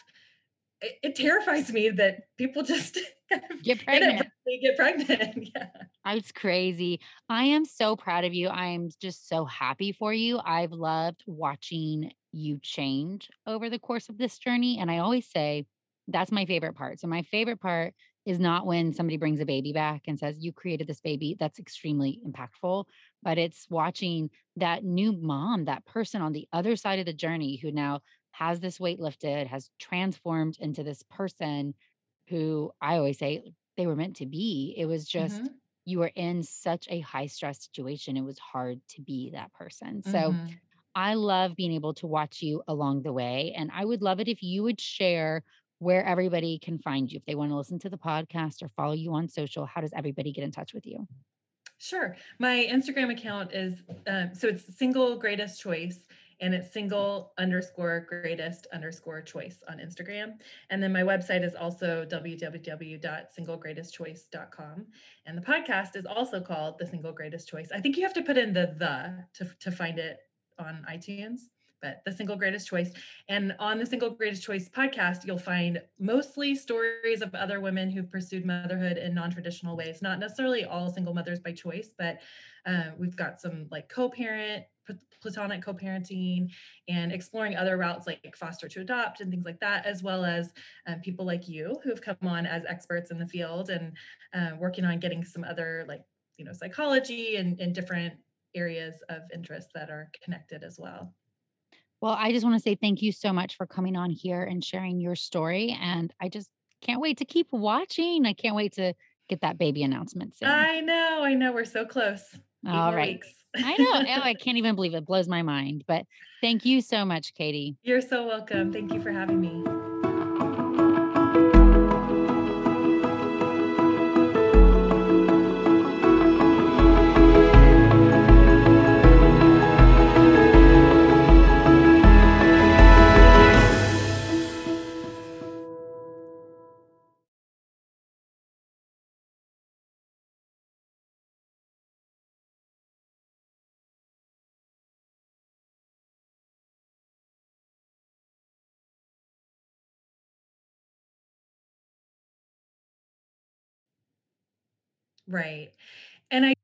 it, it terrifies me that people just kind of Get pregnant. get pregnant. yeah. It's crazy. I am so proud of you. I am just so happy for you. I've loved watching you change over the course of this journey. And I always say that's my favorite part. So, my favorite part is not when somebody brings a baby back and says, You created this baby. That's extremely impactful. But it's watching that new mom, that person on the other side of the journey who now has this weight lifted, has transformed into this person who I always say they were meant to be. It was just, hmm you were in such a high stress situation. It was hard to be that person. So hmm I love being able to watch you along the way. And I would love it if you would share where everybody can find you. If they want to listen to the podcast or follow you on social, how does everybody get in touch with you? Sure. My Instagram account is um, so it's single greatest choice and it's single underscore greatest underscore choice on Instagram. And then my website is also www.singlegreatestchoice.com. And the podcast is also called The Single Greatest Choice. I think you have to put in the the to, to find it on iTunes. But the single greatest choice. And on the single greatest choice podcast, you'll find mostly stories of other women who've pursued motherhood in non traditional ways, not necessarily all single mothers by choice, but uh, we've got some like co parent, platonic co parenting, and exploring other routes like foster to adopt and things like that, as well as um, people like you who have come on as experts in the field and uh, working on getting some other like, you know, psychology and, and different areas of interest that are connected as well. Well, I just want to say thank you so much for coming on here and sharing your story. And I just can't wait to keep watching. I can't wait to get that baby announcement soon. I know, I know. We're so close. All right. weeks. I know. Oh, I can't even believe it. Blows my mind. But thank you so much, Katie. You're so welcome. Thank you for having me. Right. And I